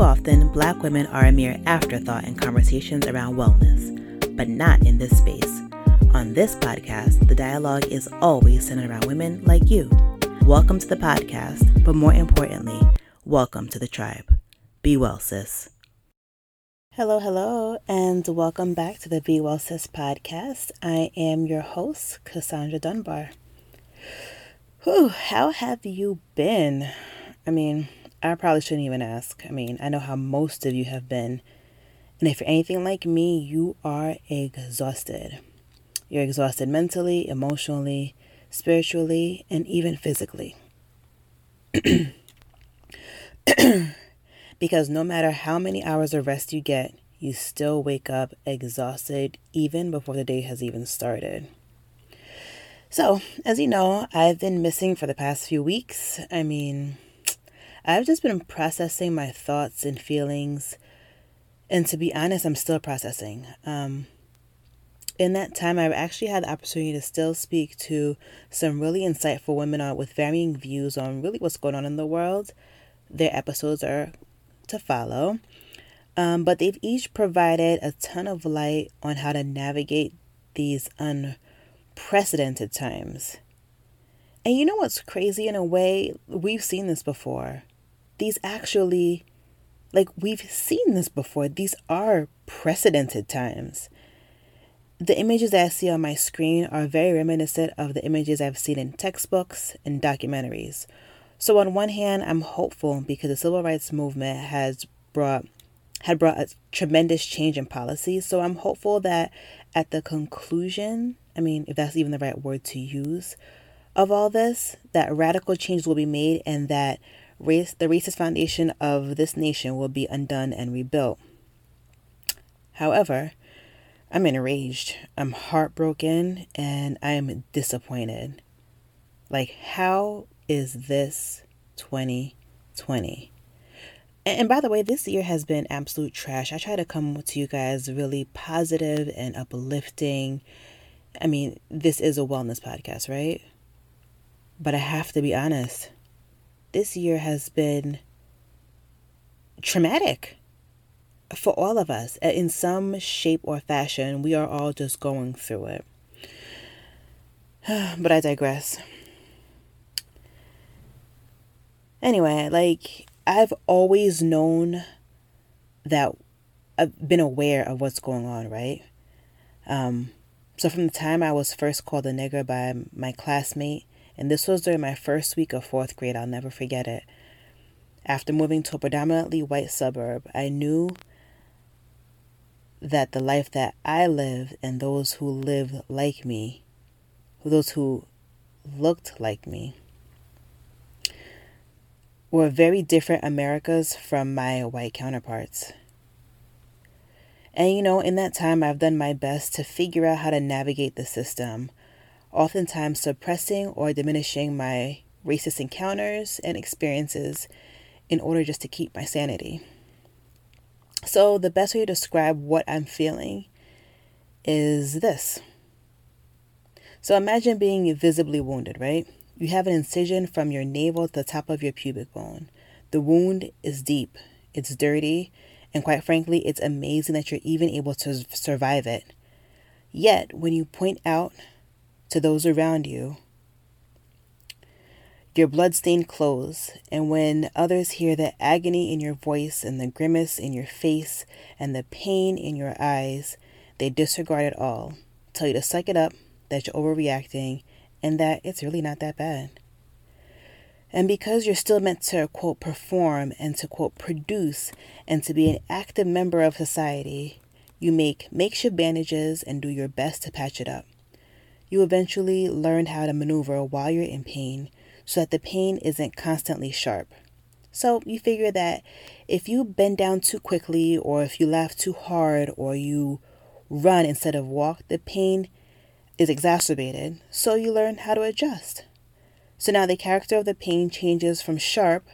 Often, black women are a mere afterthought in conversations around wellness, but not in this space. On this podcast, the dialogue is always centered around women like you. Welcome to the podcast, but more importantly, welcome to the tribe. Be well, sis. Hello, hello, and welcome back to the Be Well Sis podcast. I am your host, Cassandra Dunbar. Whew, how have you been? I mean, I probably shouldn't even ask. I mean, I know how most of you have been. And if you're anything like me, you are exhausted. You're exhausted mentally, emotionally, spiritually, and even physically. because no matter how many hours of rest you get, you still wake up exhausted even before the day has even started. So, as you know, I've been missing for the past few weeks. I mean, I've just been processing my thoughts and feelings. And to be honest, I'm still processing. Um, in that time, I've actually had the opportunity to still speak to some really insightful women with varying views on really what's going on in the world. Their episodes are to follow. Um, but they've each provided a ton of light on how to navigate these unprecedented times. And you know what's crazy in a way? We've seen this before these actually, like, we've seen this before. These are precedented times. The images that I see on my screen are very reminiscent of the images I've seen in textbooks and documentaries. So on one hand, I'm hopeful because the civil rights movement has brought had brought a tremendous change in policy. So I'm hopeful that at the conclusion, I mean, if that's even the right word to use, of all this, that radical change will be made and that race, the racist foundation of this nation will be undone and rebuilt. However, I'm enraged, I'm heartbroken, and I am disappointed. Like, how is this 2020? And, by the way, this year has been absolute trash. I try to come to you guys really positive and uplifting. I mean, this is a wellness podcast, right? But I have to be honest this year has been traumatic for all of us in some shape or fashion. We are all just going through it. but I digress. Anyway, like I've always known that I've been aware of what's going on, right? Um, so from the time I was first called a nigger by my classmate and this was during my first week of fourth grade. I'll never forget it. After moving to a predominantly white suburb, I knew that the life that I lived and those who lived like me, those who looked like me, were very different Americas from my white counterparts. And you know, in that time, I've done my best to figure out how to navigate the system oftentimes suppressing or diminishing my racist encounters and experiences in order just to keep my sanity. So, the best way to describe what I'm feeling is this. So, imagine being visibly wounded, right? You have an incision from your navel to the top of your pubic bone. The wound is deep, it's dirty, and quite frankly, it's amazing that you're even able to survive it. Yet, when you point out to those around you. Your bloodstained clothes, and when others hear the agony in your voice and the grimace in your face and the pain in your eyes, they disregard it all, tell you to suck it up, that you're overreacting, and that it's really not that bad. And because you're still meant to, quote, perform and to, quote, produce and to be an active member of society, you make makeshift bandages and do your best to patch it up. You eventually learn how to maneuver while you're in pain so that the pain isn't constantly sharp. So you figure that if you bend down too quickly, or if you laugh too hard, or you run instead of walk, the pain is exacerbated. So you learn how to adjust. So now the character of the pain changes from sharp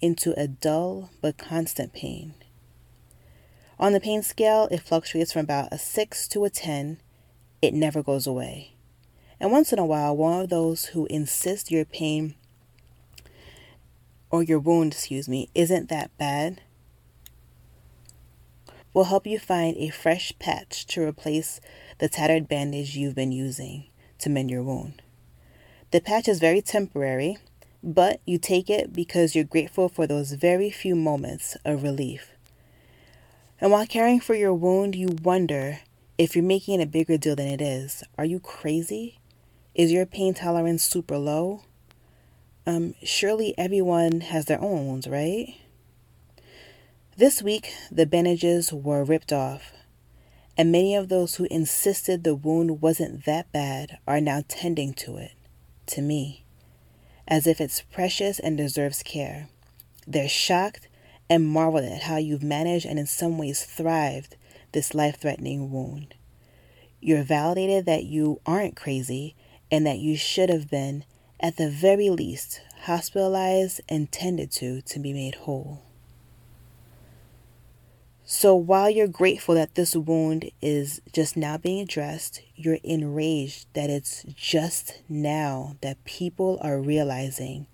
into a dull but constant pain. On the pain scale, it fluctuates from about a 6 to a 10. It never goes away. And once in a while, one of those who insist your pain or your wound, excuse me, isn't that bad will help you find a fresh patch to replace the tattered bandage you've been using to mend your wound. The patch is very temporary, but you take it because you're grateful for those very few moments of relief. And while caring for your wound, you wonder if you're making it a bigger deal than it is. Are you crazy? Is your pain tolerance super low? Um, surely everyone has their own right? This week, the bandages were ripped off, and many of those who insisted the wound wasn't that bad are now tending to it, to me, as if it's precious and deserves care. They're shocked and marvel at how you've managed and in some ways thrived this life threatening wound. You're validated that you aren't crazy and that you should have been, at the very least, hospitalized and tended to to be made whole. So while you're grateful that this wound is just now being addressed, you're enraged that it's just now that people are realizing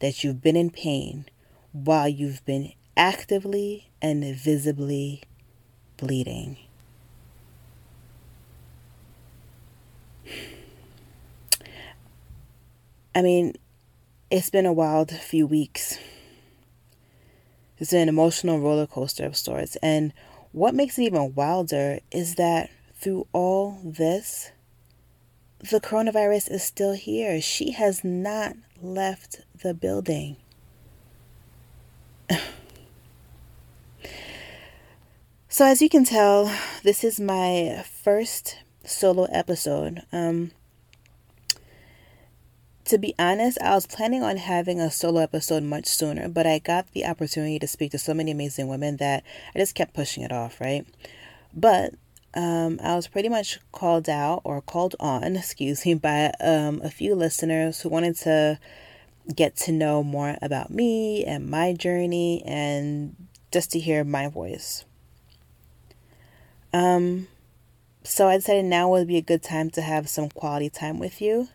that you've been in pain while you've been actively and visibly bleeding. I mean, it's been a wild few weeks. It's an emotional roller coaster of sorts. And what makes it even wilder is that through all this, the coronavirus is still here. She has not left the building. so, as you can tell, this is my first solo episode. Um, to be honest, I was planning on having a solo episode much sooner, but I got the opportunity to speak to so many amazing women that I just kept pushing it off, right? But um, I was pretty much called out or called on, excuse me, by um, a few listeners who wanted to get to know more about me and my journey and just to hear my voice. Um, so I decided now would be a good time to have some quality time with you.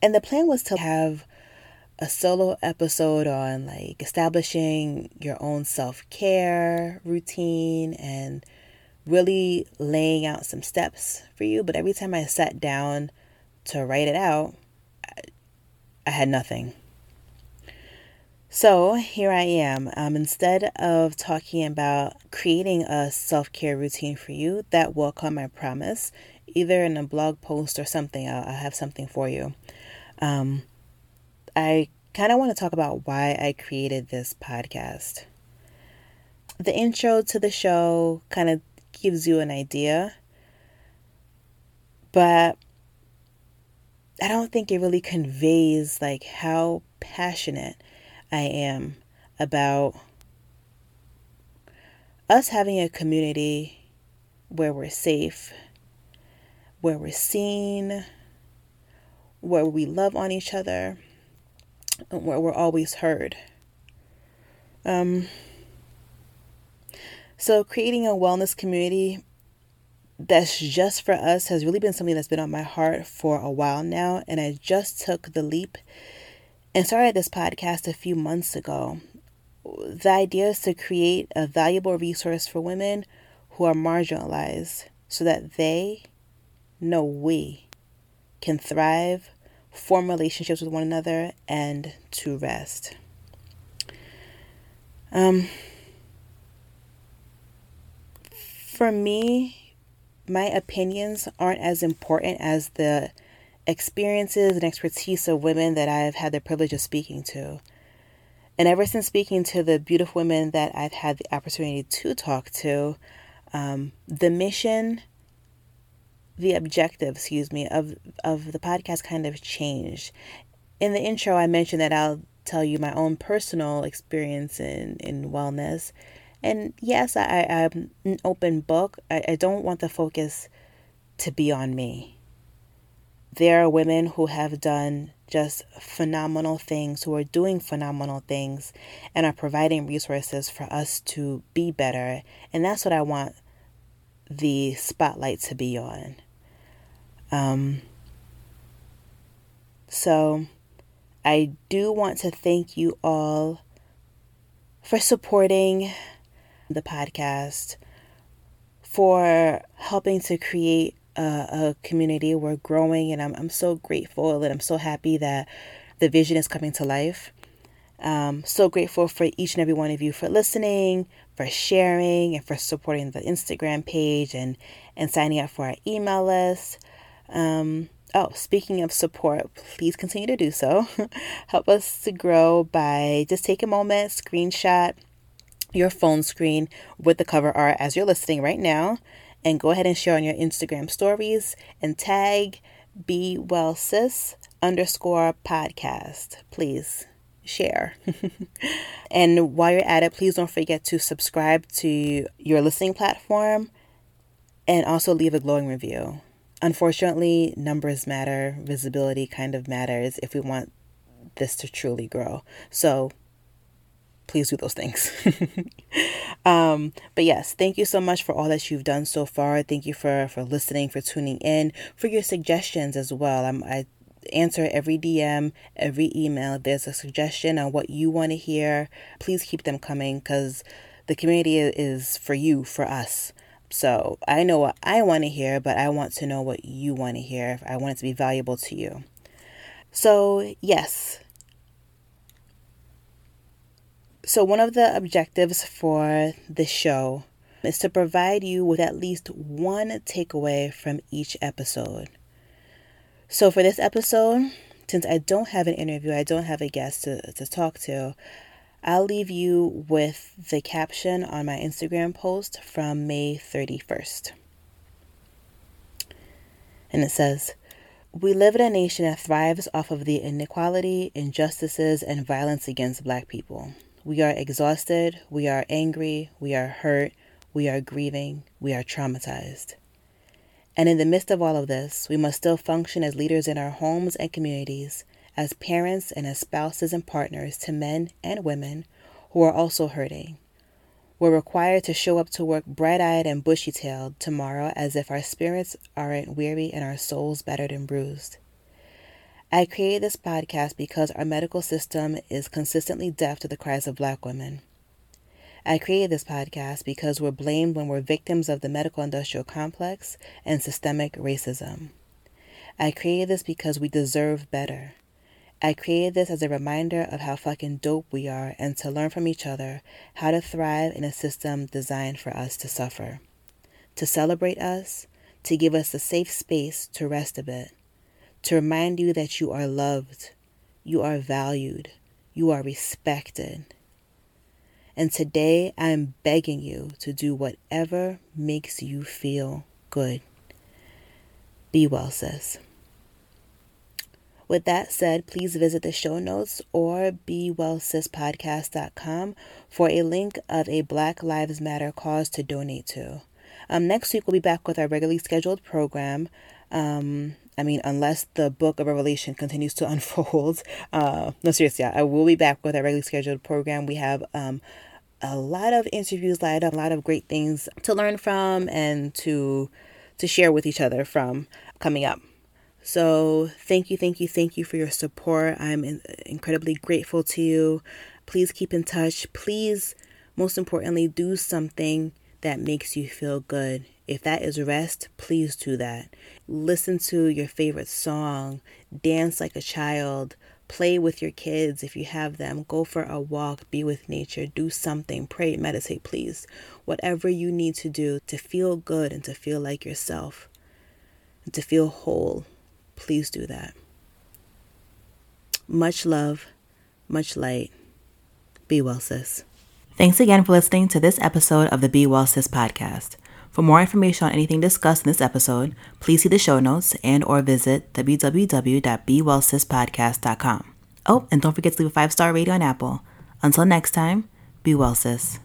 And the plan was to have a solo episode on like establishing your own self care routine and really laying out some steps for you. But every time I sat down to write it out, I, had nothing. So here I am. Um, instead of talking about creating a self care routine for you, that will come, I promise, either in a blog post or something. I'll, I'll have something for you. Um, I kind of want to talk about why I created this podcast. The intro to the show kind of gives you an idea, but I don't think it really conveys like how passionate I am about us having a community where we're safe, where we're seen, where we love on each other, and where we're always heard. Um, so, creating a wellness community that's just for us has really been something that's been on my heart for a while now. And I just took the leap and started this podcast a few months ago. The idea is to create a valuable resource for women who are marginalized so that they know we can thrive, form relationships with one another, and to rest. Um, for me, my opinions aren't as important as the experiences and expertise of women that I've had the privilege of speaking to. And ever since speaking to the beautiful women that I've had the opportunity to talk to, um, the mission the objective, excuse me, of of the podcast kind of changed. In the intro, I mentioned that I'll tell you my own personal experience in in wellness, and yes, I, I'm an open book. I, I don't want the focus to be on me. There are women who have done just phenomenal things, who are doing phenomenal things, and are providing resources for us to be better. And that's what I want the spotlight to be on. Um, so I do want to thank you all for supporting the podcast, for helping to create a, a community. We're growing, and I'm, I'm so grateful and I'm so happy that the vision is coming to life. Um, so grateful for each and every one of you for listening, for sharing, and for supporting the Instagram page and, and signing up for our email list. Um, oh, speaking of support, please continue to do so. Help us to grow by just take a moment, screenshot your phone screen with the cover art as you're listening right now, and go ahead and share on your Instagram stories and tag Be Well Sis underscore podcast. Please share. and while you're at it, please don't forget to subscribe to your listening platform and also leave a glowing review. Unfortunately, numbers matter, visibility kind of matters if we want this to truly grow. So please do those things. um, but yes, thank you so much for all that you've done so far. Thank you for for listening, for tuning in, for your suggestions as well. I'm, I answer every DM, every email. If there's a suggestion on what you want to hear, please keep them coming because the community is for you, for us. So I know what I want to hear, but I want to know what you want to hear. I want it to be valuable to you. So, yes. So, one of the objectives for the show is to provide you with at least one takeaway from each episode. So, for this episode, since I don't have an interview, I don't have a guest to, to talk to, I'll leave you with the caption on my Instagram post from May 31st. And it says, We live in a nation that thrives off of the inequality, injustices, and violence against Black people. We are exhausted, we are angry, we are hurt, we are grieving, we are traumatized. And in the midst of all of this, we must still function as leaders in our homes and communities, as parents and as spouses and partners to men and women who are also hurting. We're required to show up to work bright eyed and bushy tailed tomorrow as if our spirits aren't weary and our souls battered and bruised. I created this podcast because our medical system is consistently deaf to the cries of black women. I created this podcast because we're blamed when we're victims of the medical industrial complex and systemic racism. I created this because we deserve better. I created this as a reminder of how fucking dope we are and to learn from each other how to thrive in a system designed for us to suffer. To celebrate us, to give us a safe space to rest a bit, to remind you that you are loved, you are valued, you are respected and today I am begging you to do whatever makes you feel good. Be well, sis. With that said, please visit the show notes or bewellsispodcast.com for a link of a Black Lives Matter cause to donate to. Um, next week, we'll be back with our regularly scheduled program. Um, I mean, unless the book of Revelation continues to unfold. Uh, no, seriously, I will be back with our regularly scheduled program. We have um, a lot of interviews lined up, a lot of great things to learn from and to to share with each other from coming up. So, thank you, thank you, thank you for your support. I'm in, incredibly grateful to you. Please keep in touch. Please, most importantly, do something that makes you feel good. If that is rest, please do that. Listen to your favorite song, dance like a child, Play with your kids if you have them. Go for a walk, be with nature, do something, pray, meditate, please. Whatever you need to do to feel good and to feel like yourself and to feel whole, please do that. Much love, much light. Be well, sis. Thanks again for listening to this episode of the Be Well Sis podcast. For more information on anything discussed in this episode, please see the show notes and or visit www.bewellsispodcast.com. Oh, and don't forget to leave a five-star rating on Apple. Until next time, be well, sis.